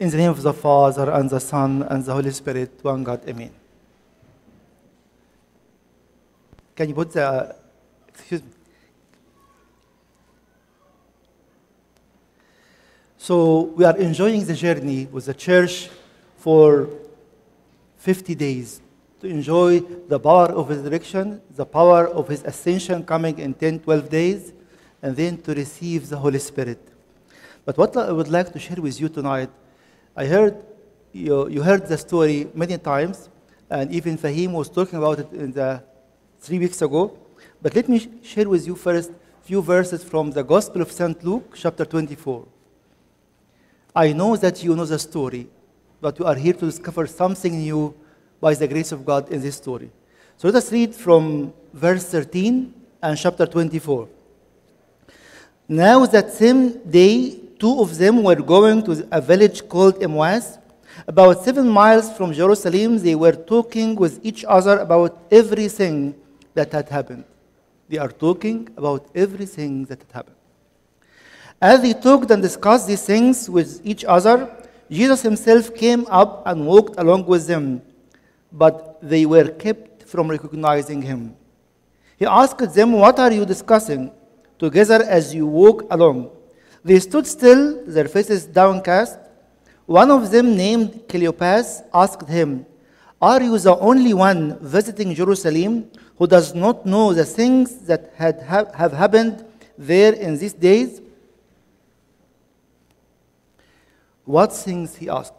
In the name of the Father, and the Son, and the Holy Spirit, one God, Amen. Can you put the, excuse me. So we are enjoying the journey with the church for 50 days to enjoy the power of his resurrection, the power of his ascension coming in 10, 12 days, and then to receive the Holy Spirit. But what I would like to share with you tonight, I heard you, you heard the story many times, and even Fahim was talking about it in the three weeks ago. But let me sh- share with you first few verses from the Gospel of St. Luke, chapter 24. I know that you know the story, but we are here to discover something new by the grace of God in this story. So let us read from verse 13 and chapter 24. Now that same day, two of them were going to a village called Emmaus. About seven miles from Jerusalem, they were talking with each other about everything that had happened. They are talking about everything that had happened. As they talked and discussed these things with each other, Jesus himself came up and walked along with them, but they were kept from recognizing him. He asked them, What are you discussing together as you walk along? They stood still, their faces downcast. One of them, named Cleopas, asked him, Are you the only one visiting Jerusalem who does not know the things that had, have, happened there in these days? What things? he asked.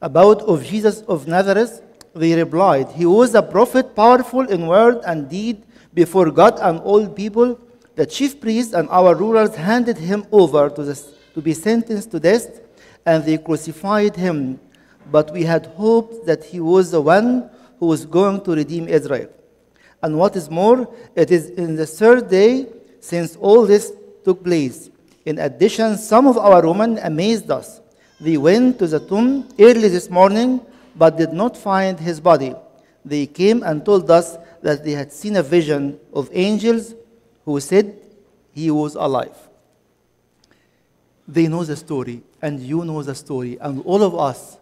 About of Jesus of Nazareth, they replied, He was a prophet, powerful in word and deed before God and all people. The chief priests and our rulers handed him over to, the, to be sentenced to death, and they crucified him. But we had hoped that he was the one who was going to redeem Israel. And what is more, it is in the third day since all this took place. In addition, some of our women amazed us. They went to the tomb early this morning, but did not find his body. They came and told us that they had seen a vision of angels who said he was alive. They know the story, and you know the story, and all of us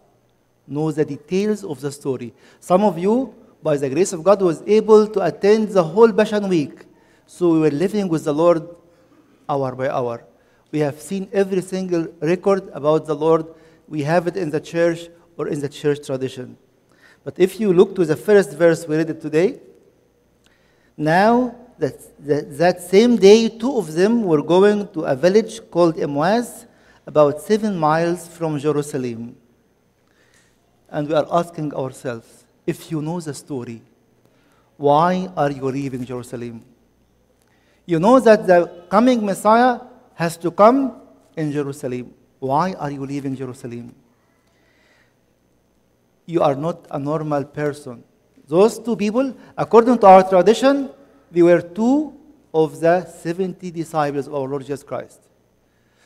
know the details of the story. Some of you, by the grace of God, was able to attend the whole Passion Week. So we were living with the Lord hour by hour. We have seen every single record about the Lord. We have it in the church or in the church tradition. But if you look to the first verse we read it today, now that, that, that same day, two of them were going to a village called Emmaus, about seven miles from Jerusalem. And we are asking ourselves, if you know the story, why are you leaving Jerusalem? You know that the coming Messiah has to come in Jerusalem. Why are you leaving Jerusalem? You are not a normal person. Those two people, according to our tradition, they were two of the 70 disciples of our Lord Jesus Christ.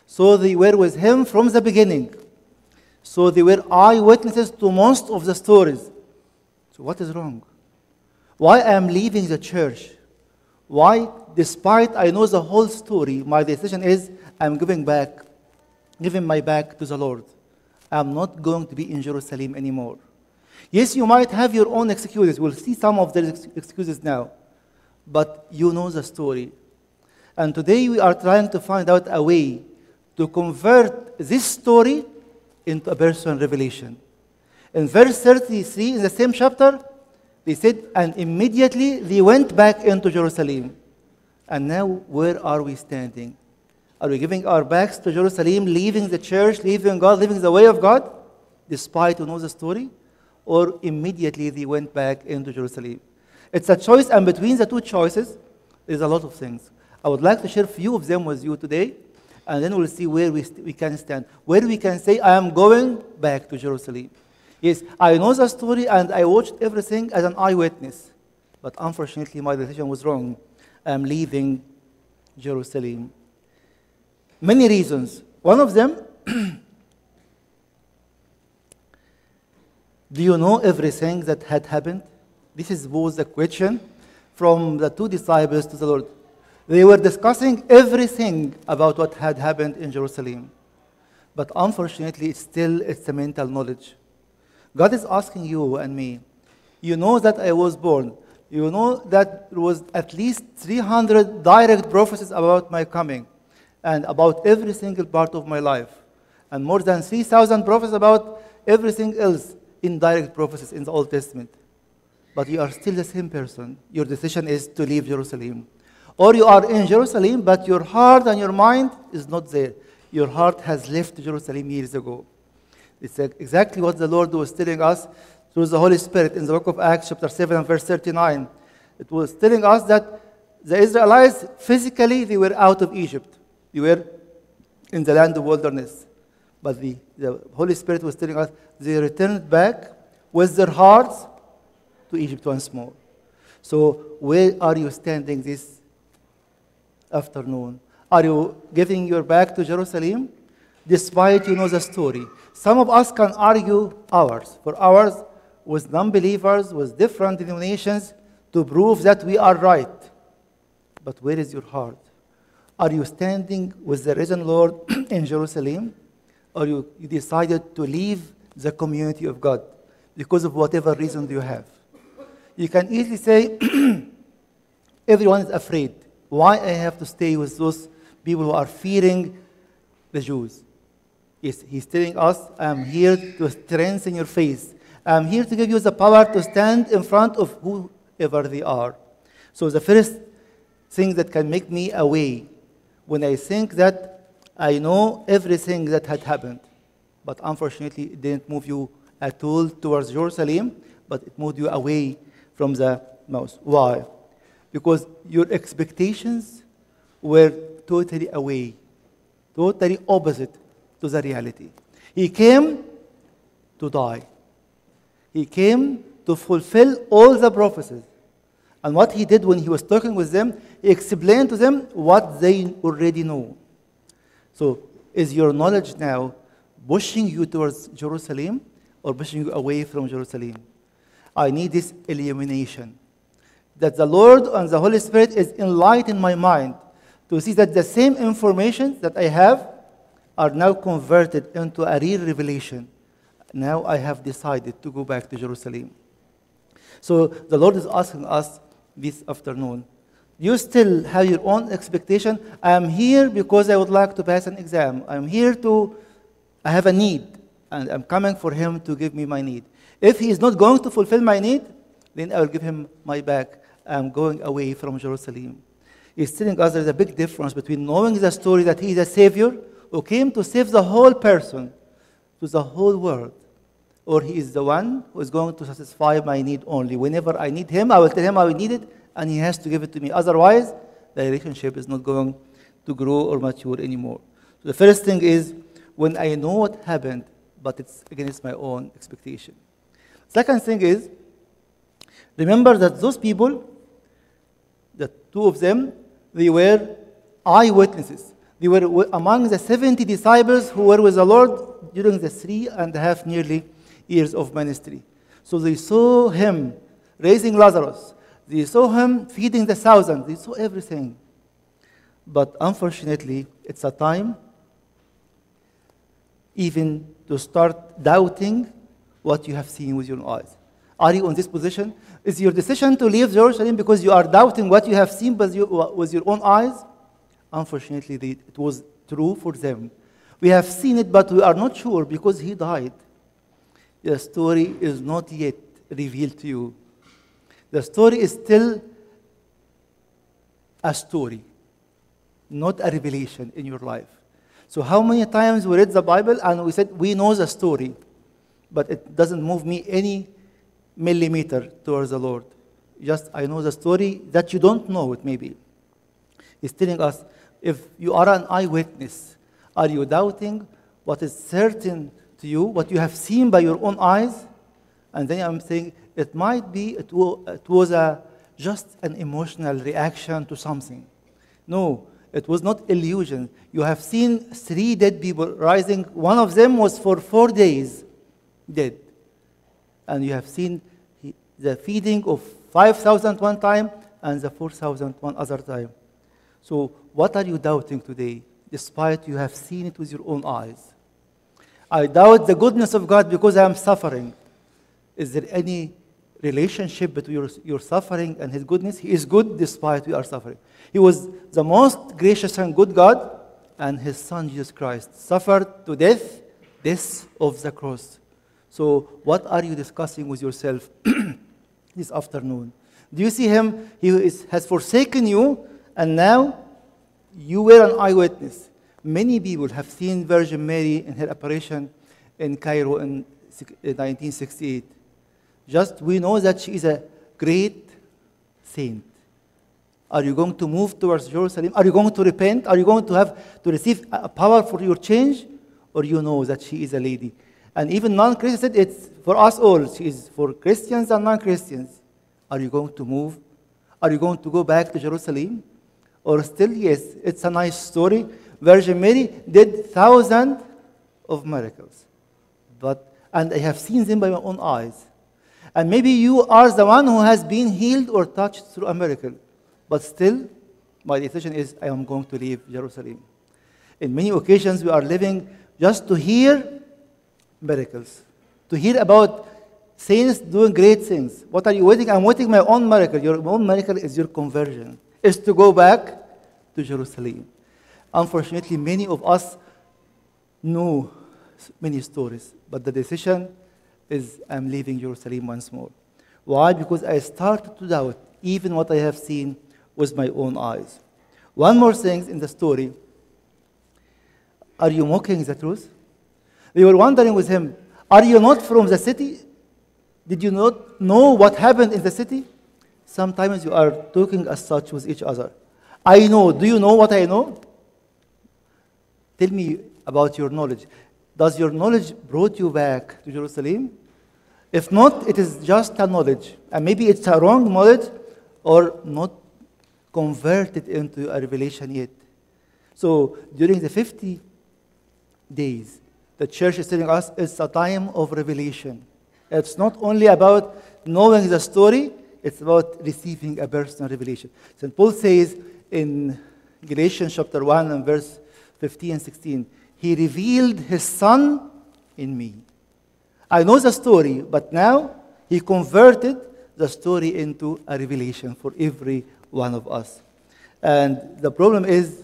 So they were with him from the beginning. So they were eyewitnesses to most of the stories. So what is wrong? Why I am leaving the church? Why, despite I know the whole story, my decision is I'm giving back, giving my back to the Lord. I'm not going to be in Jerusalem anymore. Yes, you might have your own excuses. We'll see some of ex- excuses now. But you know the story. And today we are trying to find out a way to convert this story into a personal revelation. In verse 33 in the same chapter, they said, and immediately they went back into Jerusalem. And now, where are we standing? Are we giving our backs to Jerusalem, leaving the church, leaving God, leaving the way of God, despite you know the story? Or immediately they went back into Jerusalem? It's a choice, and between the two choices, there's a lot of things. I would like to share a few of them with you today, and then we'll see where we, we can stand. Where we can say, I am going back to Jerusalem. Yes, I know the story and I watched everything as an eyewitness. But unfortunately, my decision was wrong. I'm leaving Jerusalem. Many reasons. One of them, do you know everything that had happened? This is, was the question from the two disciples to the Lord. They were discussing everything about what had happened in Jerusalem. But unfortunately, it's still it's a mental knowledge. God is asking you and me, you know that I was born. You know that there was at least 300 direct prophecies about my coming and about every single part of my life. And more than 3,000 prophecies about everything else in direct prophecies in the Old Testament. But you are still the same person. Your decision is to leave Jerusalem. Or you are in Jerusalem, but your heart and your mind is not there. Your heart has left Jerusalem years ago. It's exactly what the Lord was telling us through the Holy Spirit in the book of Acts, chapter 7 and verse 39. It was telling us that the Israelites, physically, they were out of Egypt. They were in the land of wilderness. But the, the Holy Spirit was telling us they returned back with their hearts to Egypt once more. So, where are you standing this afternoon? Are you giving your back to Jerusalem? Despite you know the story. Some of us can argue ours. For ours, with non believers, with different denominations, to prove that we are right. But where is your heart? Are you standing with the risen Lord in Jerusalem? Or you, you decided to leave the community of God because of whatever reason you have? You can easily say, everyone is afraid. Why I have to stay with those people who are fearing the Jews? Yes, he's telling us, I'm here to strengthen your faith. I'm here to give you the power to stand in front of whoever they are. So the first thing that can make me away when I think that I know everything that had happened, but unfortunately it didn't move you at all towards Jerusalem, but it moved you away from the mouse. Why? Because your expectations were totally away, totally opposite to the reality. He came to die. He came to fulfill all the prophecies. And what he did when he was talking with them, he explained to them what they already know. So, is your knowledge now pushing you towards Jerusalem or pushing you away from Jerusalem? I need this illumination. That the Lord and the Holy Spirit is enlightening my mind to see that the same information that I have are now converted into a real revelation. Now I have decided to go back to Jerusalem. So the Lord is asking us this afternoon you still have your own expectation. I am here because I would like to pass an exam. I'm here to, I have a need, and I'm coming for Him to give me my need. If He is not going to fulfill my need, then I will give Him my back. I'm going away from Jerusalem. He's telling us there's a big difference between knowing the story that He is a Savior who came to save the whole person, to the whole world, or He is the one who is going to satisfy my need only. Whenever I need Him, I will tell Him I will need it, and He has to give it to me. Otherwise, the relationship is not going to grow or mature anymore. So the first thing is when I know what happened, but it's against my own expectation. Second thing is remember that those people, the two of them, they were eyewitnesses. They were among the 70 disciples who were with the Lord during the three and a half nearly years of ministry. So they saw him raising Lazarus. They saw him feeding the thousands. They saw everything. But unfortunately, it's a time even to start doubting what you have seen with your eyes. Are you in this position? Is your decision to leave Jerusalem because you are doubting what you have seen with your own eyes? Unfortunately, it was true for them. We have seen it, but we are not sure because he died. The story is not yet revealed to you. The story is still a story, not a revelation in your life. So, how many times we read the Bible and we said, We know the story, but it doesn't move me any millimeter towards the Lord. Just, I know the story that you don't know it, maybe. He's telling us if you are an eyewitness, are you doubting what is certain to you, what you have seen by your own eyes? And then I'm saying it might be it, was a, just an emotional reaction to something. No, it was not illusion. You have seen three dead people rising. One of them was for four days dead. And you have seen the feeding of 5,000 one time and the 4,000 one other time. So, what are you doubting today, despite you have seen it with your own eyes? I doubt the goodness of God because I am suffering. Is there any relationship between your, your suffering and His goodness? He is good despite we are suffering. He was the most gracious and good God, and His Son Jesus Christ suffered to death, death of the cross. So, what are you discussing with yourself this afternoon? Do you see Him? He is, has forsaken you, and now you were an eyewitness. Many people have seen Virgin Mary in her apparition in Cairo in 1968. Just we know that she is a great saint. Are you going to move towards Jerusalem? Are you going to repent? Are you going to have to receive a power for your change? Or you know that she is a lady? And even non-Christians it's for us all. Is for Christians and non-Christians. Are you going to move? Are you going to go back to Jerusalem? Or still, yes, it's a nice story. Virgin Mary did thousands of miracles. But, and I have seen them by my own eyes. And maybe you are the one who has been healed or touched through a miracle. But still, my decision is I am going to leave Jerusalem. In many occasions, we are living just to hear miracles, to hear about saints doing great things. What are you waiting? I'm waiting my own miracle. Your own miracle is your conversion, is to go back to Jerusalem. Unfortunately, many of us know many stories, but the decision is I'm leaving Jerusalem once more. Why? Because I started to doubt even what I have seen with my own eyes. One more thing in the story. Are you mocking the truth? They were wondering with him, Are you not from the city? Did you not know what happened in the city? Sometimes you are talking as such with each other. I know. Do you know what I know? Tell me about your knowledge. Does your knowledge brought you back to Jerusalem? If not, it is just a knowledge. And maybe it's a wrong knowledge or not converted into a revelation yet. So during the 50 days, the church is telling us it's a time of revelation. It's not only about knowing the story, it's about receiving a personal revelation. St. Paul says in Galatians chapter 1 and verse 15 and 16, He revealed His Son in me. I know the story, but now He converted the story into a revelation for every one of us. And the problem is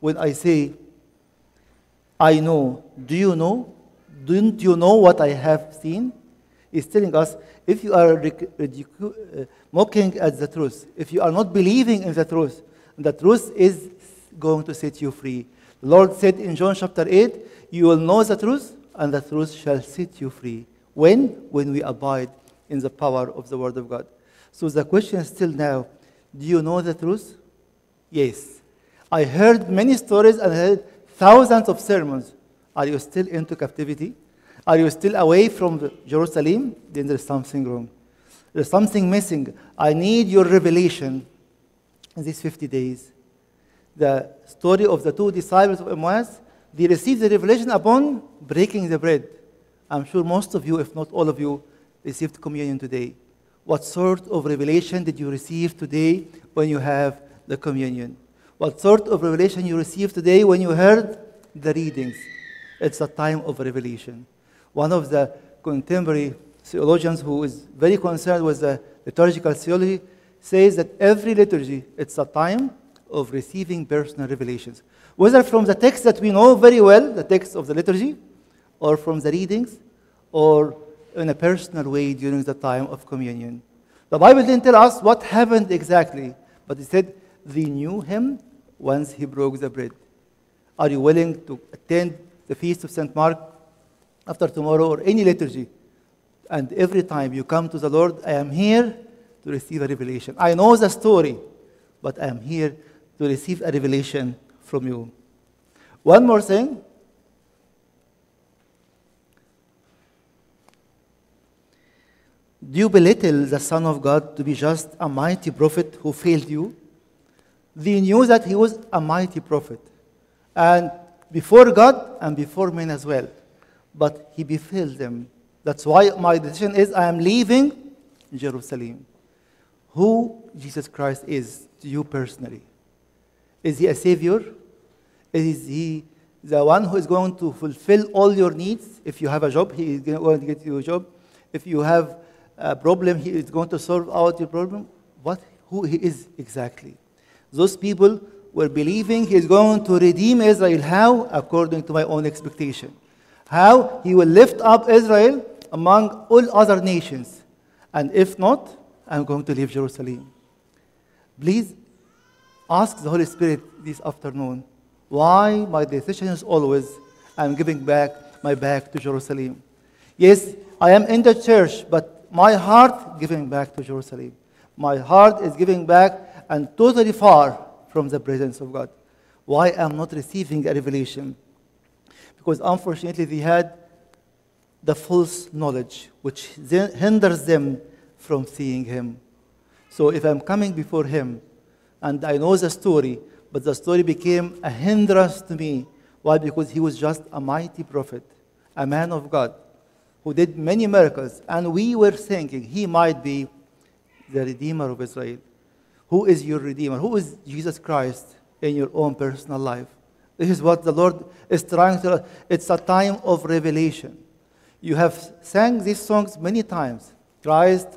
when I say, I know, do you know? Don't you know what I have seen? He's telling us if you are uh, mocking at the truth, if you are not believing in the truth, the truth is going to set you free. The Lord said in John chapter 8, You will know the truth, and the truth shall set you free. When? When we abide in the power of the Word of God. So the question is still now do you know the truth? Yes. I heard many stories and heard thousands of sermons. Are you still into captivity? Are you still away from Jerusalem? Then there's something wrong. There's something missing. I need your revelation in these 50 days. The story of the two disciples of Emmaus, they received the revelation upon breaking the bread. I'm sure most of you, if not all of you, received communion today. What sort of revelation did you receive today when you have the communion? What sort of revelation you received today when you heard the readings? It's a time of revelation. One of the contemporary theologians who is very concerned with the liturgical theology says that every liturgy, it's a time of receiving personal revelations. Whether from the text that we know very well, the text of the liturgy, or from the readings, or in a personal way during the time of communion. The Bible didn't tell us what happened exactly, but it said they knew him once he broke the bread. Are you willing to attend the feast of St. Mark after tomorrow or any liturgy? And every time you come to the Lord, I am here to receive a revelation. I know the story, but I am here to receive a revelation from you. One more thing. Do you belittle the Son of God to be just a mighty prophet who failed you? They knew that he was a mighty prophet, and before God and before men as well. But he befailed them. That's why my decision is I am leaving Jerusalem. Who Jesus Christ is to you personally? Is he a savior? Is he the one who is going to fulfill all your needs. If you have a job, he is going to get you a job. If you have a problem, he is going to solve out your problem. What, who he is exactly. Those people were believing he is going to redeem Israel. How? According to my own expectation. How? He will lift up Israel among all other nations. And if not, I'm going to leave Jerusalem. Please ask the Holy Spirit this afternoon why my decision is always I'm giving back my back to Jerusalem. Yes, I am in the church, but my heart giving back to Jerusalem. My heart is giving back and totally far from the presence of God. Why I'm not receiving a revelation? Because unfortunately they had the false knowledge which hinders them from seeing him. So if I'm coming before him and I know the story, but the story became a hindrance to me. Why? Because he was just a mighty prophet, a man of God, who did many miracles. And we were thinking he might be the Redeemer of Israel. Who is your Redeemer? Who is Jesus Christ in your own personal life? This is what the Lord is trying to. It's a time of revelation. You have sang these songs many times. Christ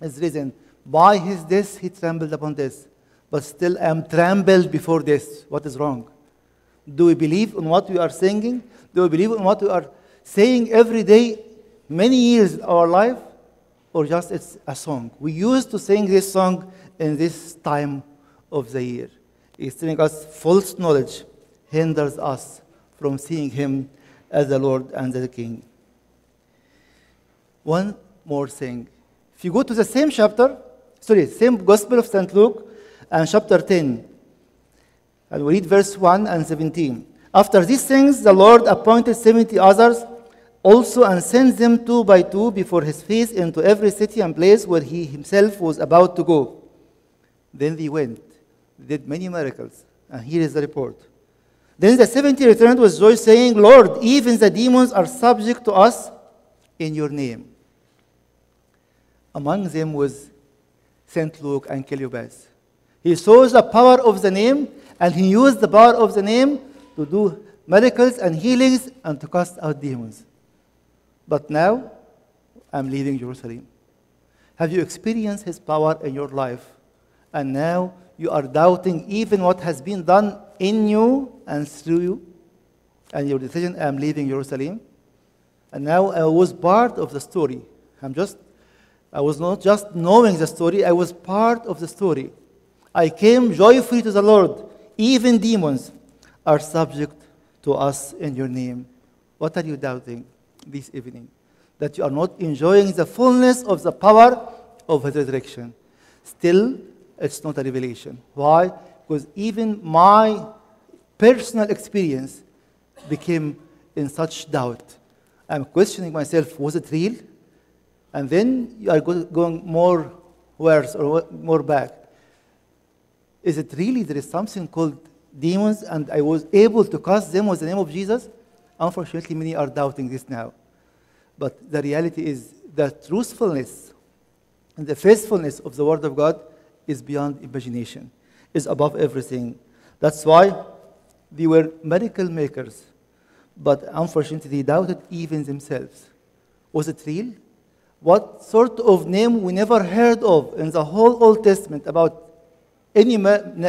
is risen. By his death, he trembled upon this but still I am trembled before this. What is wrong? Do we believe in what we are singing? Do we believe in what we are saying every day, many years of our life? Or just it's a song? We used to sing this song in this time of the year. He's telling us false knowledge hinders us from seeing Him as the Lord and the King. One more thing. If you go to the same chapter, sorry, same Gospel of St. Luke, and chapter 10. And we read verse 1 and 17. After these things, the Lord appointed 70 others also and sends them two by two before his face into every city and place where he himself was about to go. Then they went, did many miracles. And here is the report. Then the 70 returned with joy, saying, Lord, even the demons are subject to us in your name. Among them was St. Luke and Cleopas. He saw the power of the name, and he used the power of the name to do miracles and healings and to cast out demons. But now, I'm leaving Jerusalem. Have you experienced his power in your life? And now you are doubting even what has been done in you and through you, and your decision, I'm leaving Jerusalem. And now I was part of the story. I'm just, I was not just knowing the story, I was part of the story. I came joyfully to the Lord. Even demons are subject to us in your name. What are you doubting this evening? That you are not enjoying the fullness of the power of his resurrection. Still, it's not a revelation. Why? Because even my personal experience became in such doubt. I'm questioning myself, was it real? And then you are going more worse or more back is it really there is something called demons and I was able to cast them with the name of Jesus? Unfortunately, many are doubting this now. But the reality is the truthfulness and the faithfulness of the Word of God is beyond imagination, is above everything. That's why they were miracle makers, but unfortunately, they doubted even themselves. Was it real? What sort of name we never heard of in the whole Old Testament about any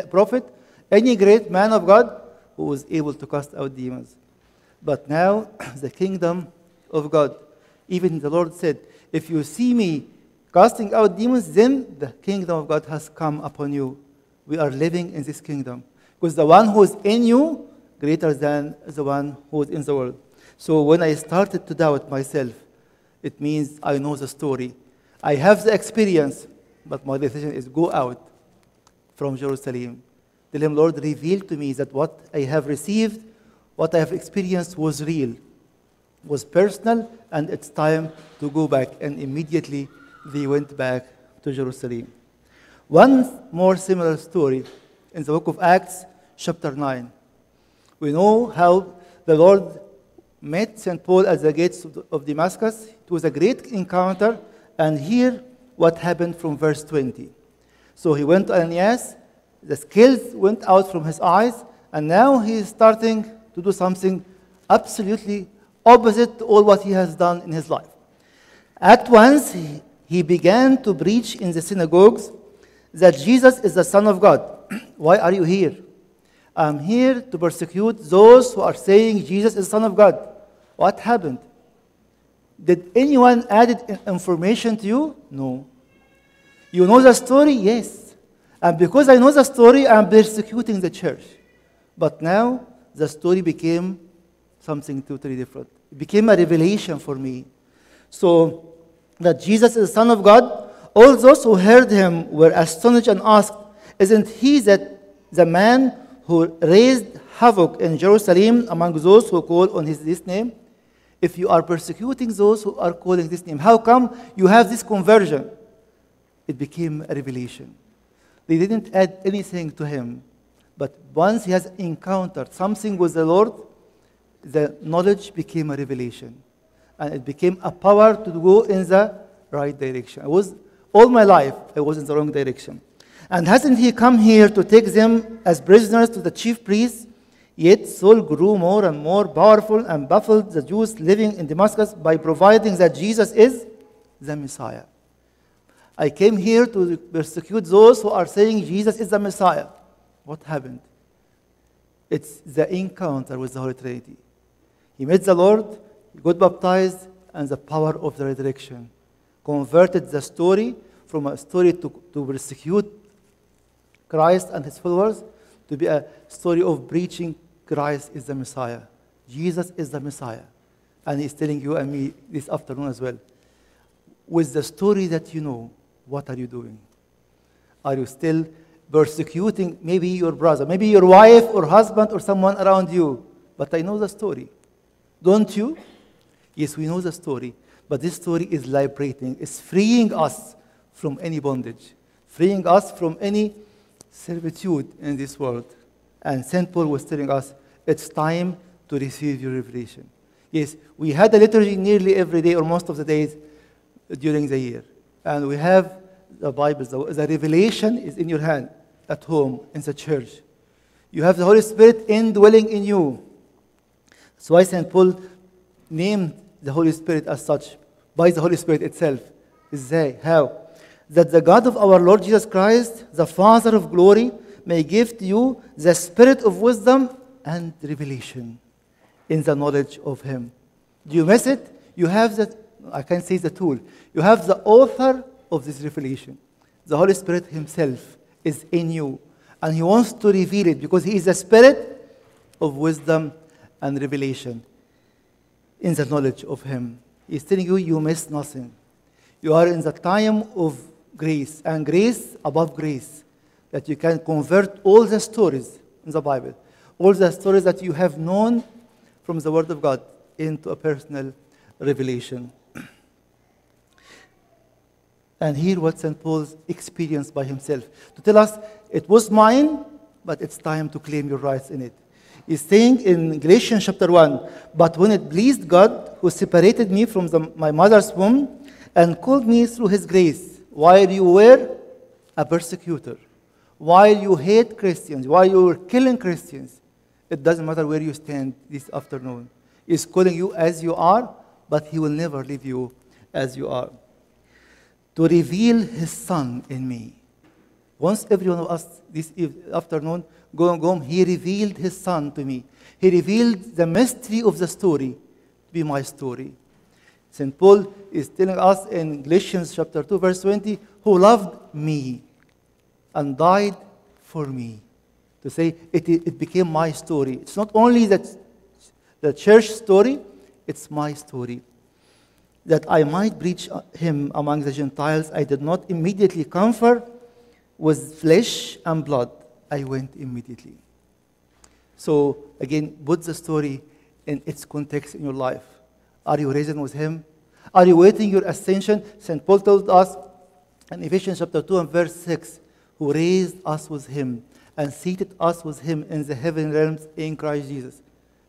prophet, any great man of God who was able to cast out demons. But now, the kingdom of God, even the Lord said, If you see me casting out demons, then the kingdom of God has come upon you. We are living in this kingdom. Because the one who is in you, greater than the one who is in the world. So when I started to doubt myself, it means I know the story. I have the experience, but my decision is go out from Jerusalem. Tell him, Lord, reveal to me that what I have received, what I have experienced was real, was personal, and it's time to go back. And immediately they went back to Jerusalem. One more similar story in the book of Acts, chapter 9. We know how the Lord met St. Paul at the gates of Damascus. It was a great encounter. And here, what happened from verse 20. So he went to Ananias, the scales went out from his eyes, and now he is starting to do something absolutely opposite to all what he has done in his life. At once, he, began to preach in the synagogues that Jesus is the Son of God. Why are you here? I'm here to persecute those who are saying Jesus is the Son of God. What happened? Did anyone added information to you? No. You know the story? Yes. And because I know the story, I'm persecuting the church. But now the story became something totally different. It became a revelation for me. So that Jesus is the Son of God, all those who heard him were astonished and asked, Isn't he that the man who raised havoc in Jerusalem among those who call on his, name? If you are persecuting those who are calling this name, how come you have this conversion? It became a revelation. They didn't add anything to him. But once he has encountered something with the Lord, the knowledge became a revelation. And it became a power to go in the right direction. I was, all my life, I was in the wrong direction. And hasn't he come here to take them as prisoners to the chief priests? Yet Saul grew more and more powerful and baffled the Jews living in Damascus by providing that Jesus is the Messiah. I came here to persecute those who are saying Jesus is the Messiah. What happened? It's the encounter with the Holy Trinity. He met the Lord, he got baptized, and the power of the resurrection converted the story from a story to, to persecute Christ and his followers to be a story of preaching Christ is the Messiah. Jesus is the Messiah. And he's telling you and me this afternoon as well. With the story that you know, what are you doing? Are you still persecuting maybe your brother, maybe your wife or husband or someone around you? But I know the story. Don't you? Yes, we know the story. But this story is liberating, it's freeing us from any bondage, freeing us from any servitude in this world. And St. Paul was telling us, it's time to receive your revelation. Yes, we had a liturgy nearly every day or most of the days during the year. And we have the Bible, the, the revelation is in your hand at home, in the church. You have the Holy Spirit indwelling in you. That's why St. Paul named the Holy Spirit as such by the Holy Spirit itself. Is they how? That the God of our Lord Jesus Christ, the Father of glory, may give to you the spirit of wisdom and revelation in the knowledge of Him. Do you miss it? You have that, I can say the tool. You have the author of this revelation. The Holy Spirit Himself is in you. And He wants to reveal it because He is the Spirit of wisdom and revelation in the knowledge of Him. He's telling you, you miss nothing. You are in the time of grace, and grace above grace, that you can convert all the stories in the Bible, all the stories that you have known from the Word of God into a personal revelation. And hear what St. Paul's experienced by himself to tell us it was mine, but it's time to claim your rights in it. He's saying in Galatians chapter 1 But when it pleased God, who separated me from the, my mother's womb and called me through his grace, while you were a persecutor, while you hate Christians, while you were killing Christians, it doesn't matter where you stand this afternoon. He's calling you as you are, but he will never leave you as you are. To reveal his son in me. Once every one of us this afternoon going home, he revealed his son to me. He revealed the mystery of the story to be my story. St. Paul is telling us in Galatians chapter 2, verse 20, who loved me and died for me. To say it, it became my story. It's not only that the church story, it's my story. That I might preach uh, him among the Gentiles, I did not immediately confer with flesh and blood I went immediately. So, again, put the story in its context in your life. Are you risen with Him? Are you waiting your ascension? St. Paul told us in Ephesians chapter 2 and verse 6 who raised us with Him and seated us with Him in the heaven realms in Christ Jesus.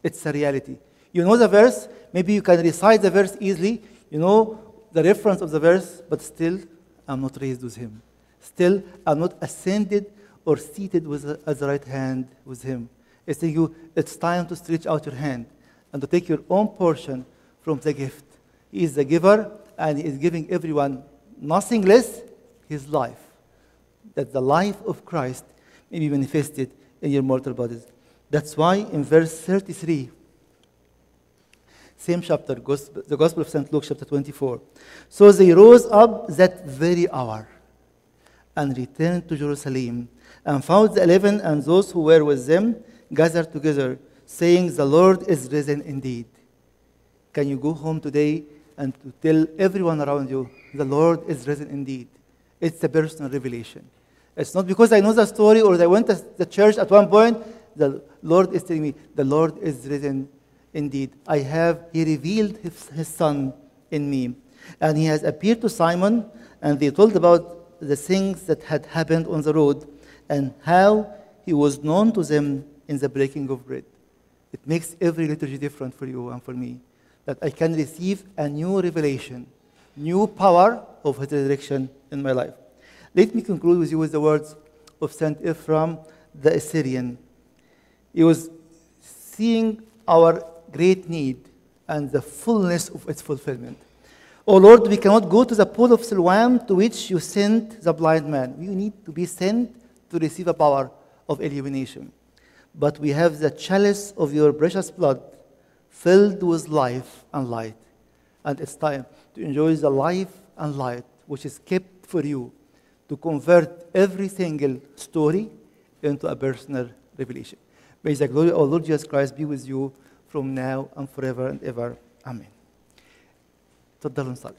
It's a reality. You know the verse, maybe you can recite the verse easily, you know the reference of the verse, but still, I'm not raised with Him. Still, I'm not ascended or seated with, at the right hand with him. It's telling you it's time to stretch out your hand and to take your own portion from the gift. He is the giver, and He is giving everyone nothing less His life. That the life of Christ may be manifested in your mortal bodies. That's why in verse 33, same chapter, the Gospel of St. Luke, chapter 24. So they rose up that very hour and returned to Jerusalem and found the eleven and those who were with them gathered together, saying, The Lord is risen indeed. Can you go home today and to tell everyone around you, The Lord is risen indeed? It's a personal revelation. It's not because I know the story or I went to the church at one point. The Lord is telling me, The Lord is risen indeed. I have, He revealed His, his Son in me. And He has appeared to Simon, and they told about the things that had happened on the road and how He was known to them in the breaking of bread. It makes every liturgy different for you and for me. That I can receive a new revelation, new power of His resurrection in my life. Let me conclude with you with the words of Saint Ephraim the Assyrian. He was seeing our great need and the fullness of its fulfillment. Oh Lord, we cannot go to the pool of Siloam to which you sent the blind man. We need to be sent to receive a power of illumination. But we have the chalice of your precious blood filled with life and light. And it's time to enjoy the life and light which is kept for you to convert every single story into a personal revelation. May the glory of Lord Jesus Christ be with you from now and forever and ever. Amen. تفضلوا نصلي.